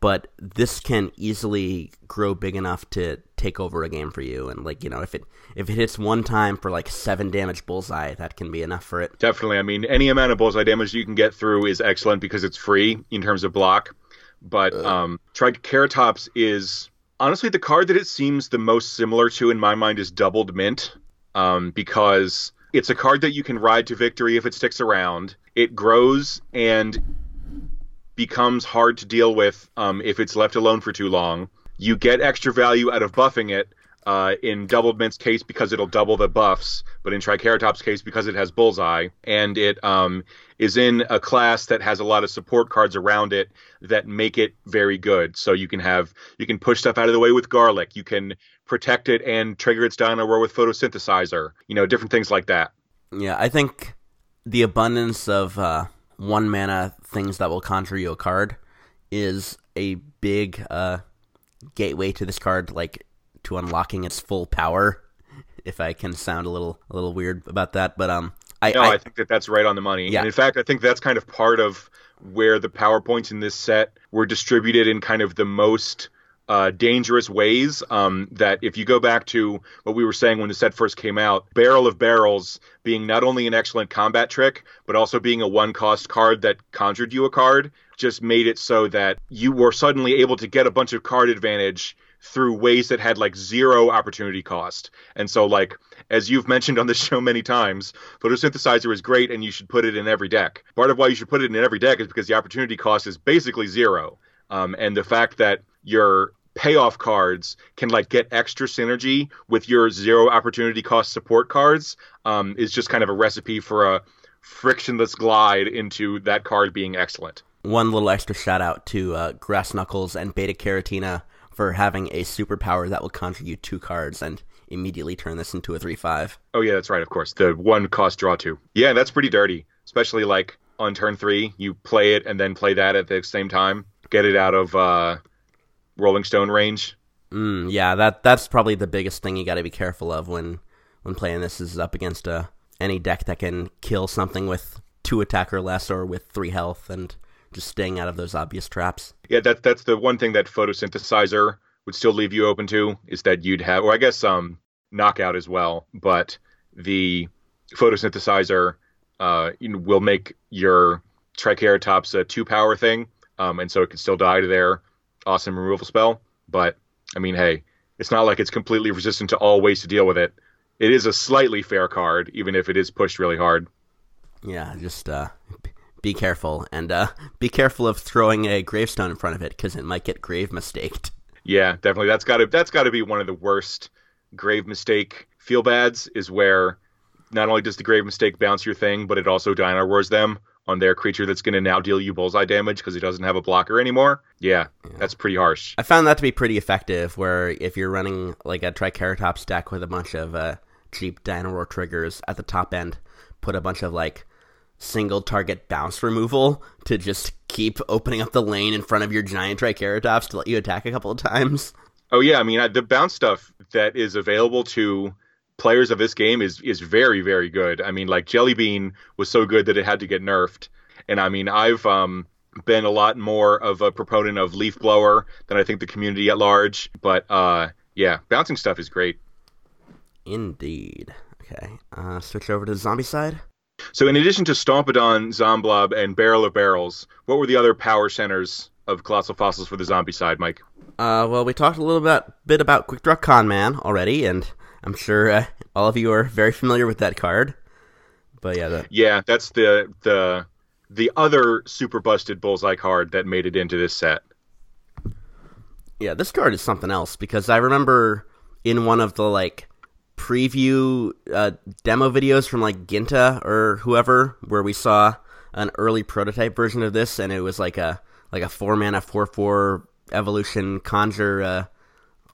But this can easily grow big enough to take over a game for you, and like you know, if it if it hits one time for like seven damage bullseye, that can be enough for it. Definitely, I mean, any amount of bullseye damage you can get through is excellent because it's free in terms of block. But um, Triceratops is honestly the card that it seems the most similar to in my mind is Doubled Mint, um, because it's a card that you can ride to victory if it sticks around. It grows and becomes hard to deal with um, if it's left alone for too long. You get extra value out of buffing it. Uh, in Doubled Mint's case, because it'll double the buffs, but in Triceratops' case, because it has Bullseye, and it um, is in a class that has a lot of support cards around it that make it very good. So you can have you can push stuff out of the way with Garlic. You can protect it and trigger its Dino Roar with photosynthesizer. You know, different things like that. Yeah, I think the abundance of uh, one mana things that will conjure you a card is a big uh, gateway to this card, like to unlocking its full power. If I can sound a little a little weird about that, but um, I no, I, I think that that's right on the money. Yeah. And in fact, I think that's kind of part of where the power points in this set were distributed in kind of the most uh, dangerous ways. Um, that if you go back to what we were saying when the set first came out, Barrel of Barrels being not only an excellent combat trick, but also being a one cost card that conjured you a card, just made it so that you were suddenly able to get a bunch of card advantage through ways that had like zero opportunity cost. And so, like, as you've mentioned on this show many times, photosynthesizer is great and you should put it in every deck. Part of why you should put it in every deck is because the opportunity cost is basically zero. Um, and the fact that your payoff cards can like get extra synergy with your zero opportunity cost support cards um, is just kind of a recipe for a frictionless glide into that card being excellent. One little extra shout out to uh, Grass Knuckles and Beta Carrotina for having a superpower that will conjure you two cards and immediately turn this into a 3 5. Oh, yeah, that's right, of course. The one cost draw two. Yeah, that's pretty dirty, especially like on turn three, you play it and then play that at the same time. Get it out of uh, Rolling Stone range. Mm, yeah, that that's probably the biggest thing you got to be careful of when when playing this is up against a uh, any deck that can kill something with two attack or less or with three health and just staying out of those obvious traps. Yeah, that that's the one thing that photosynthesizer would still leave you open to is that you'd have, or I guess um knockout as well, but the photosynthesizer uh, will make your Triceratops a two power thing, um, and so it can still die to their awesome removal spell. But I mean, hey, it's not like it's completely resistant to all ways to deal with it. It is a slightly fair card, even if it is pushed really hard. Yeah, just uh, be careful and uh, be careful of throwing a gravestone in front of it because it might get grave mistaked. Yeah, definitely. That's got to that's got to be one of the worst grave mistake feel bads. Is where not only does the grave mistake bounce your thing, but it also Dino Roars them on their creature that's going to now deal you bullseye damage because he doesn't have a blocker anymore. Yeah, yeah, that's pretty harsh. I found that to be pretty effective. Where if you're running like a Triceratops deck with a bunch of uh, cheap Dino Roar triggers at the top end, put a bunch of like single target bounce removal to just keep opening up the lane in front of your giant Triceratops to let you attack a couple of times. Oh yeah, I mean the bounce stuff that is available to players of this game is is very very good. I mean, like Jelly Bean was so good that it had to get nerfed, and I mean I've um, been a lot more of a proponent of leaf blower than I think the community at large. But uh, yeah, bouncing stuff is great. Indeed. Okay. Uh, switch over to the zombie side. So, in addition to Stompadon, Zomblob, and Barrel of Barrels, what were the other power centers of Colossal Fossils for the zombie side, Mike? Uh, well, we talked a little bit, bit about Quick Draw Con Man already, and I'm sure uh, all of you are very familiar with that card. But yeah, the... yeah, that's the the the other super busted bullseye card that made it into this set. Yeah, this card is something else because I remember in one of the like preview uh, demo videos from like Ginta or whoever, where we saw an early prototype version of this, and it was like a like a four mana four four evolution conjure, uh,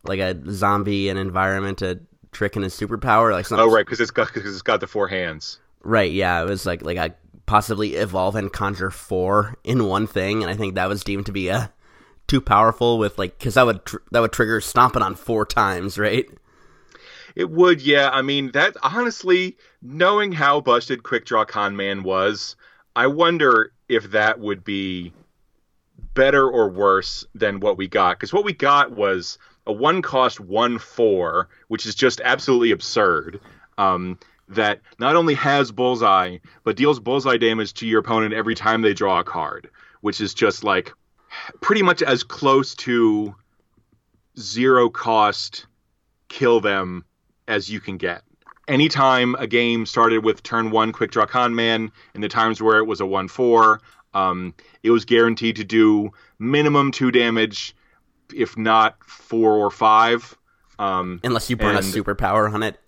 like a zombie and environment, a trick and his superpower, like something. Oh right, because it's got because it's got the four hands. Right, yeah, it was like like I possibly evolve and conjure four in one thing, and I think that was deemed to be a uh, too powerful with like because that would tr- that would trigger Stompadon four times, right? It would, yeah. I mean, that honestly, knowing how busted Quick Draw Con Man was, I wonder if that would be better or worse than what we got. Because what we got was a one cost one four, which is just absolutely absurd. Um, that not only has bullseye, but deals bullseye damage to your opponent every time they draw a card, which is just like pretty much as close to zero cost kill them as you can get. Anytime a game started with turn one quick draw con man, in the times where it was a one four, um, it was guaranteed to do minimum two damage, if not four or five. Um, Unless you burn and, a superpower on it.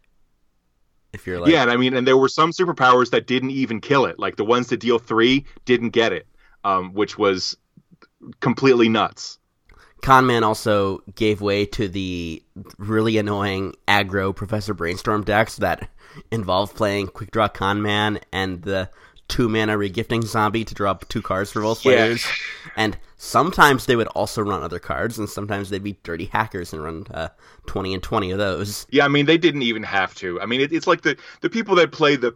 If you're like yeah, and I mean, and there were some superpowers that didn't even kill it. Like the ones that deal three didn't get it, um, which was completely nuts. Conman also gave way to the really annoying aggro Professor Brainstorm decks that involve playing Quick Draw Conman and the two mana regifting zombie to draw two cards for both players. Yeah. And sometimes they would also run other cards, and sometimes they'd be dirty hackers and run uh, twenty and twenty of those. Yeah, I mean they didn't even have to. I mean it, it's like the the people that play the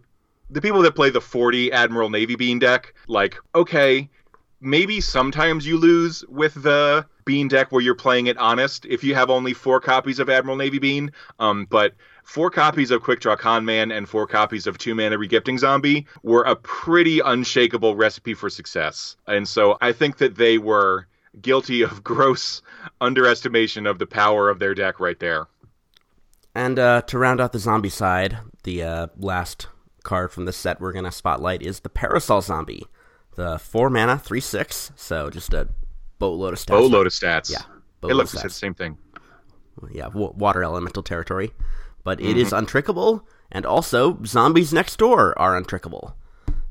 the people that play the forty Admiral Navy Bean deck. Like okay, maybe sometimes you lose with the Bean deck where you're playing it honest if you have only four copies of Admiral Navy Bean. Um, but four copies of Quick Draw Con Man and four copies of two mana regifting zombie were a pretty unshakable recipe for success. And so I think that they were guilty of gross underestimation of the power of their deck right there. And uh, to round out the zombie side, the uh, last card from the set we're going to spotlight is the Parasol Zombie. The four mana, three six, so just a boatload of stats. Boatload of stats. Yeah. It looks the same thing. Yeah, w- water elemental territory. But it mm-hmm. is untrickable, and also zombies next door are untrickable.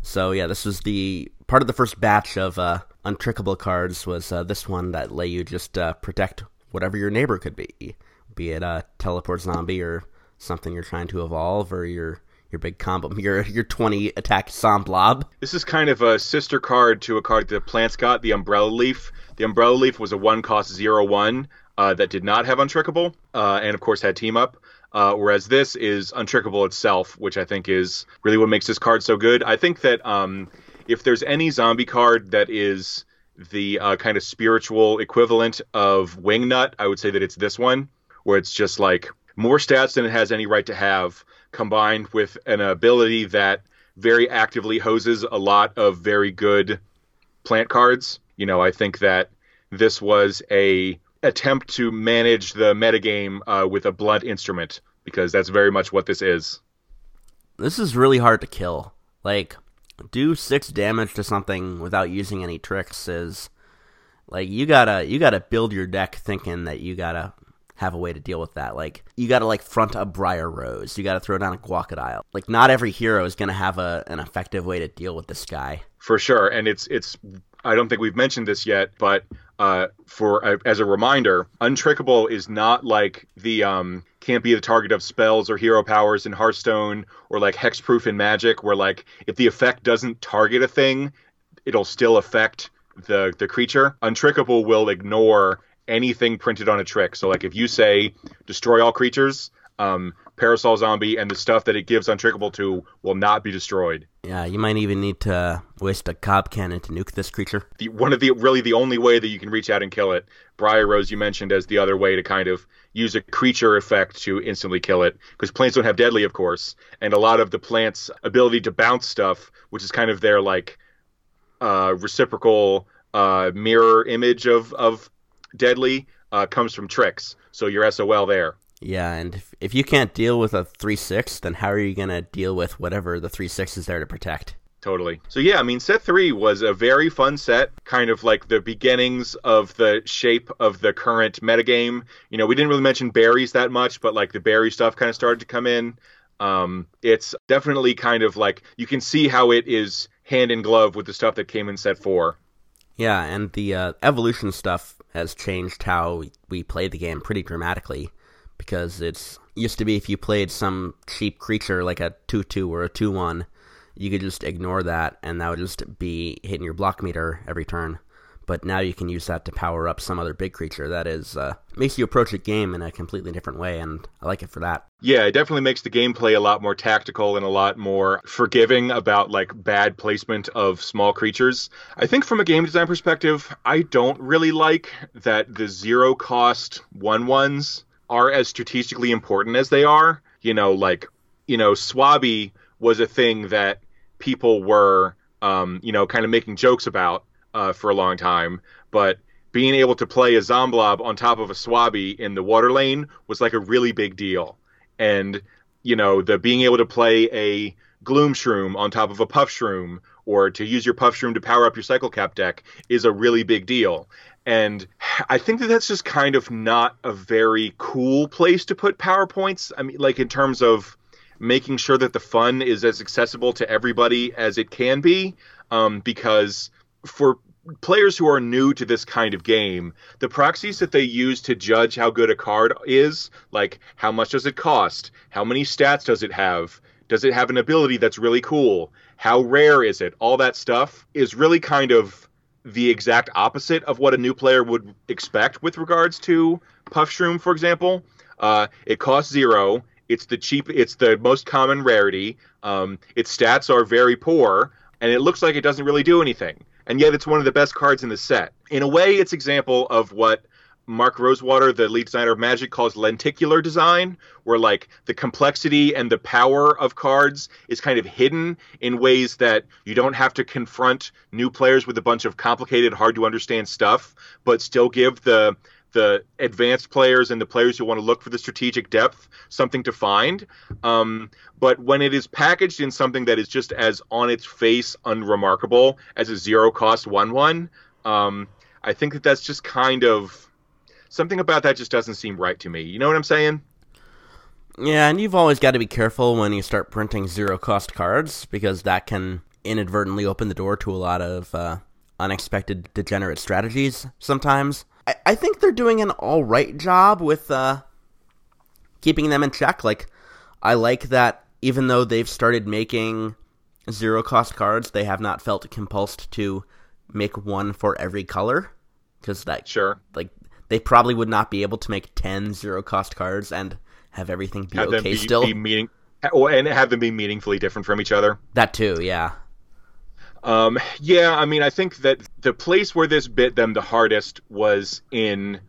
So yeah, this was the part of the first batch of uh, untrickable cards. Was uh, this one that let you just uh, protect whatever your neighbor could be, be it a teleport zombie or something you're trying to evolve, or your your big combo, your your twenty attack Zomblob. This is kind of a sister card to a card that plants got, the Umbrella Leaf. The Umbrella Leaf was a one cost zero one uh, that did not have Untrickable, uh, and of course had Team Up. Uh, whereas this is Untrickable itself, which I think is really what makes this card so good. I think that um, if there's any zombie card that is the uh, kind of spiritual equivalent of Wingnut, I would say that it's this one, where it's just like more stats than it has any right to have, combined with an ability that very actively hoses a lot of very good plant cards you know, I think that this was a attempt to manage the metagame uh, with a blunt instrument because that's very much what this is. This is really hard to kill. Like, do six damage to something without using any tricks is like you gotta you gotta build your deck thinking that you gotta have a way to deal with that. Like you gotta like front a Briar Rose. You gotta throw down a Guacodile. Like not every hero is gonna have a an effective way to deal with this guy. For sure, and it's it's I don't think we've mentioned this yet, but uh, for uh, as a reminder, untrickable is not like the um, can't be the target of spells or hero powers in Hearthstone or like hexproof in Magic, where like if the effect doesn't target a thing, it'll still affect the the creature. Untrickable will ignore anything printed on a trick. So like if you say destroy all creatures, um, Parasol Zombie and the stuff that it gives Untrickable to will not be destroyed. Yeah, you might even need to waste a cob cannon to nuke this creature. The, one of the really the only way that you can reach out and kill it. Briar Rose you mentioned as the other way to kind of use a creature effect to instantly kill it because plants don't have deadly, of course, and a lot of the plants' ability to bounce stuff, which is kind of their like uh, reciprocal uh, mirror image of of deadly, uh, comes from tricks. So you're SOL there. Yeah, and if, if you can't deal with a 3 6, then how are you going to deal with whatever the 3 6 is there to protect? Totally. So, yeah, I mean, set three was a very fun set, kind of like the beginnings of the shape of the current metagame. You know, we didn't really mention berries that much, but like the berry stuff kind of started to come in. Um, it's definitely kind of like you can see how it is hand in glove with the stuff that came in set four. Yeah, and the uh, evolution stuff has changed how we play the game pretty dramatically because it's used to be if you played some cheap creature like a 2-2 or a 2-1 you could just ignore that and that would just be hitting your block meter every turn. But now you can use that to power up some other big creature that is uh, makes you approach a game in a completely different way and i like it for that. Yeah it definitely makes the gameplay a lot more tactical and a lot more forgiving about like bad placement of small creatures. I think from a game design perspective i don't really like that the zero cost one ones are as strategically important as they are. You know, like, you know, Swabby was a thing that people were, um, you know, kind of making jokes about uh, for a long time. But being able to play a Zomblob on top of a Swabby in the water lane was like a really big deal. And, you know, the being able to play a Gloom Shroom on top of a Puff Shroom or to use your Puff Shroom to power up your Cycle Cap deck is a really big deal. And I think that that's just kind of not a very cool place to put PowerPoints. I mean, like in terms of making sure that the fun is as accessible to everybody as it can be. Um, because for players who are new to this kind of game, the proxies that they use to judge how good a card is, like how much does it cost? How many stats does it have? Does it have an ability that's really cool? How rare is it? All that stuff is really kind of the exact opposite of what a new player would expect with regards to Puff Shroom, for example. Uh, it costs zero. It's the cheap. It's the most common rarity. Um, its stats are very poor, and it looks like it doesn't really do anything. And yet, it's one of the best cards in the set. In a way, it's example of what Mark Rosewater, the lead designer of Magic, calls lenticular design, where like the complexity and the power of cards is kind of hidden in ways that you don't have to confront new players with a bunch of complicated, hard to understand stuff, but still give the the advanced players and the players who want to look for the strategic depth something to find. Um, but when it is packaged in something that is just as on its face unremarkable as a zero cost one one, um, I think that that's just kind of something about that just doesn't seem right to me. You know what I'm saying? Yeah, and you've always got to be careful when you start printing zero cost cards because that can inadvertently open the door to a lot of uh, unexpected degenerate strategies sometimes. I, I think they're doing an all right job with uh, keeping them in check. Like, I like that even though they've started making zero cost cards, they have not felt compulsed to make one for every color because that sure like they probably would not be able to make 10 zero cost cards and have everything be have okay be, still. Be meaning, and have them be meaningfully different from each other. That too, yeah. Um, yeah, I mean, I think that the place where this bit them the hardest was in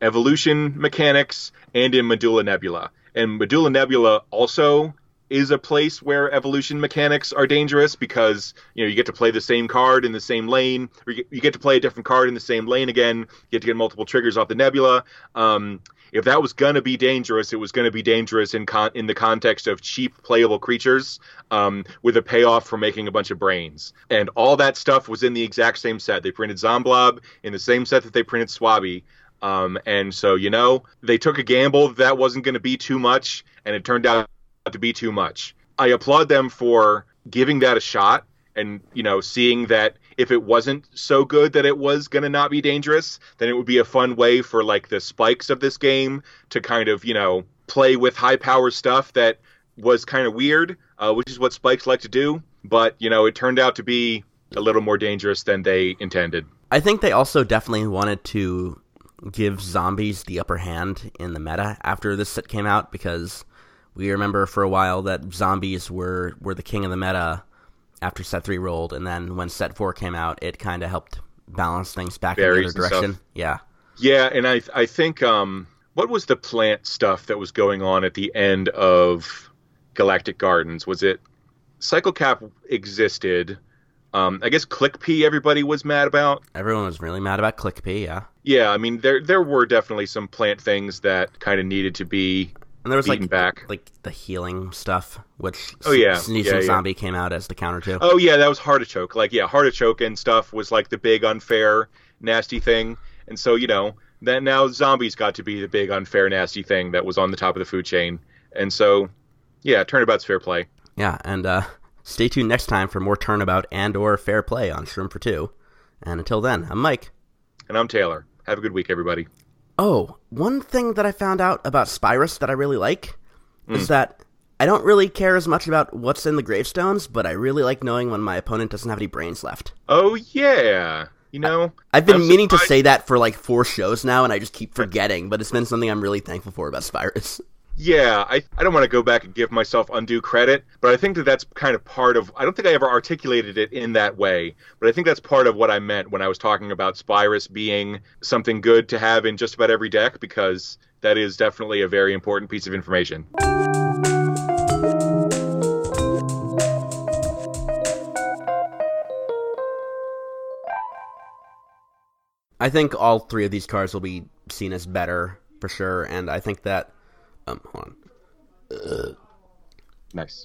evolution mechanics and in Medulla Nebula. And Medulla Nebula also is a place where evolution mechanics are dangerous because you know you get to play the same card in the same lane, or you get, to play a different card in the same lane again. You get to get multiple triggers off the nebula. Um, if that was gonna be dangerous, it was gonna be dangerous in con- in the context of cheap playable creatures um, with a payoff for making a bunch of brains. And all that stuff was in the exact same set. They printed Zomblob in the same set that they printed Swabby. Um, and so you know they took a gamble that, that wasn't going to be too much, and it turned out to be too much. I applaud them for giving that a shot and you know seeing that if it wasn't so good that it was going to not be dangerous then it would be a fun way for like the spikes of this game to kind of you know play with high power stuff that was kind of weird uh, which is what spikes like to do but you know it turned out to be a little more dangerous than they intended i think they also definitely wanted to give zombies the upper hand in the meta after this set came out because we remember for a while that zombies were were the king of the meta after set three rolled, and then when set four came out, it kind of helped balance things back Berries in the other direction. stuff. Yeah, Yeah, and I I think um what was the plant stuff that was going on at the end of Galactic Gardens? Was it Cycle Cap existed? Um, I guess Clique Peas everybody was mad about. everyone was really mad about Clique Peas. Yeah, Yeah, I mean there there were definitely some plant things that kind of needed to be and there was like back. like the healing stuff, which Oh, yeah. Sneezing Yeah, yeah. Zombie came out as the counter to. Oh yeah, that was Heartichoke. Like yeah, Heartichoke and stuff was like the big unfair nasty thing. And so, you know, then now zombies got to be the big unfair nasty thing that was on the top of the food chain. And so yeah, turnabout's fair play. Yeah, and uh, stay tuned next time for more turnabout and or fair play on Shroom for Two. And until then, I'm Mike. And I'm Taylor. Have a good week everybody. Oh, one thing that I found out about Spyris that I really like is mm. that I don't really care as much about what's in the gravestones, but I really like knowing when my opponent doesn't have any brains left. Oh yeah. You know, I've been I'm meaning to say that for like four shows now, and I just keep forgetting, but it's been something I'm really thankful for about Spyris. Yeah, I, I don't want to go back and give myself undue credit, but I think that that's kind of part of. I don't think I ever articulated it in that way, but I think that's part of what I meant when I was talking about Spyris being something good to have in just about every deck, because that is definitely a very important piece of information. I think all three of these cards will be seen as better for sure, and I think that. Um, hold on. Nice.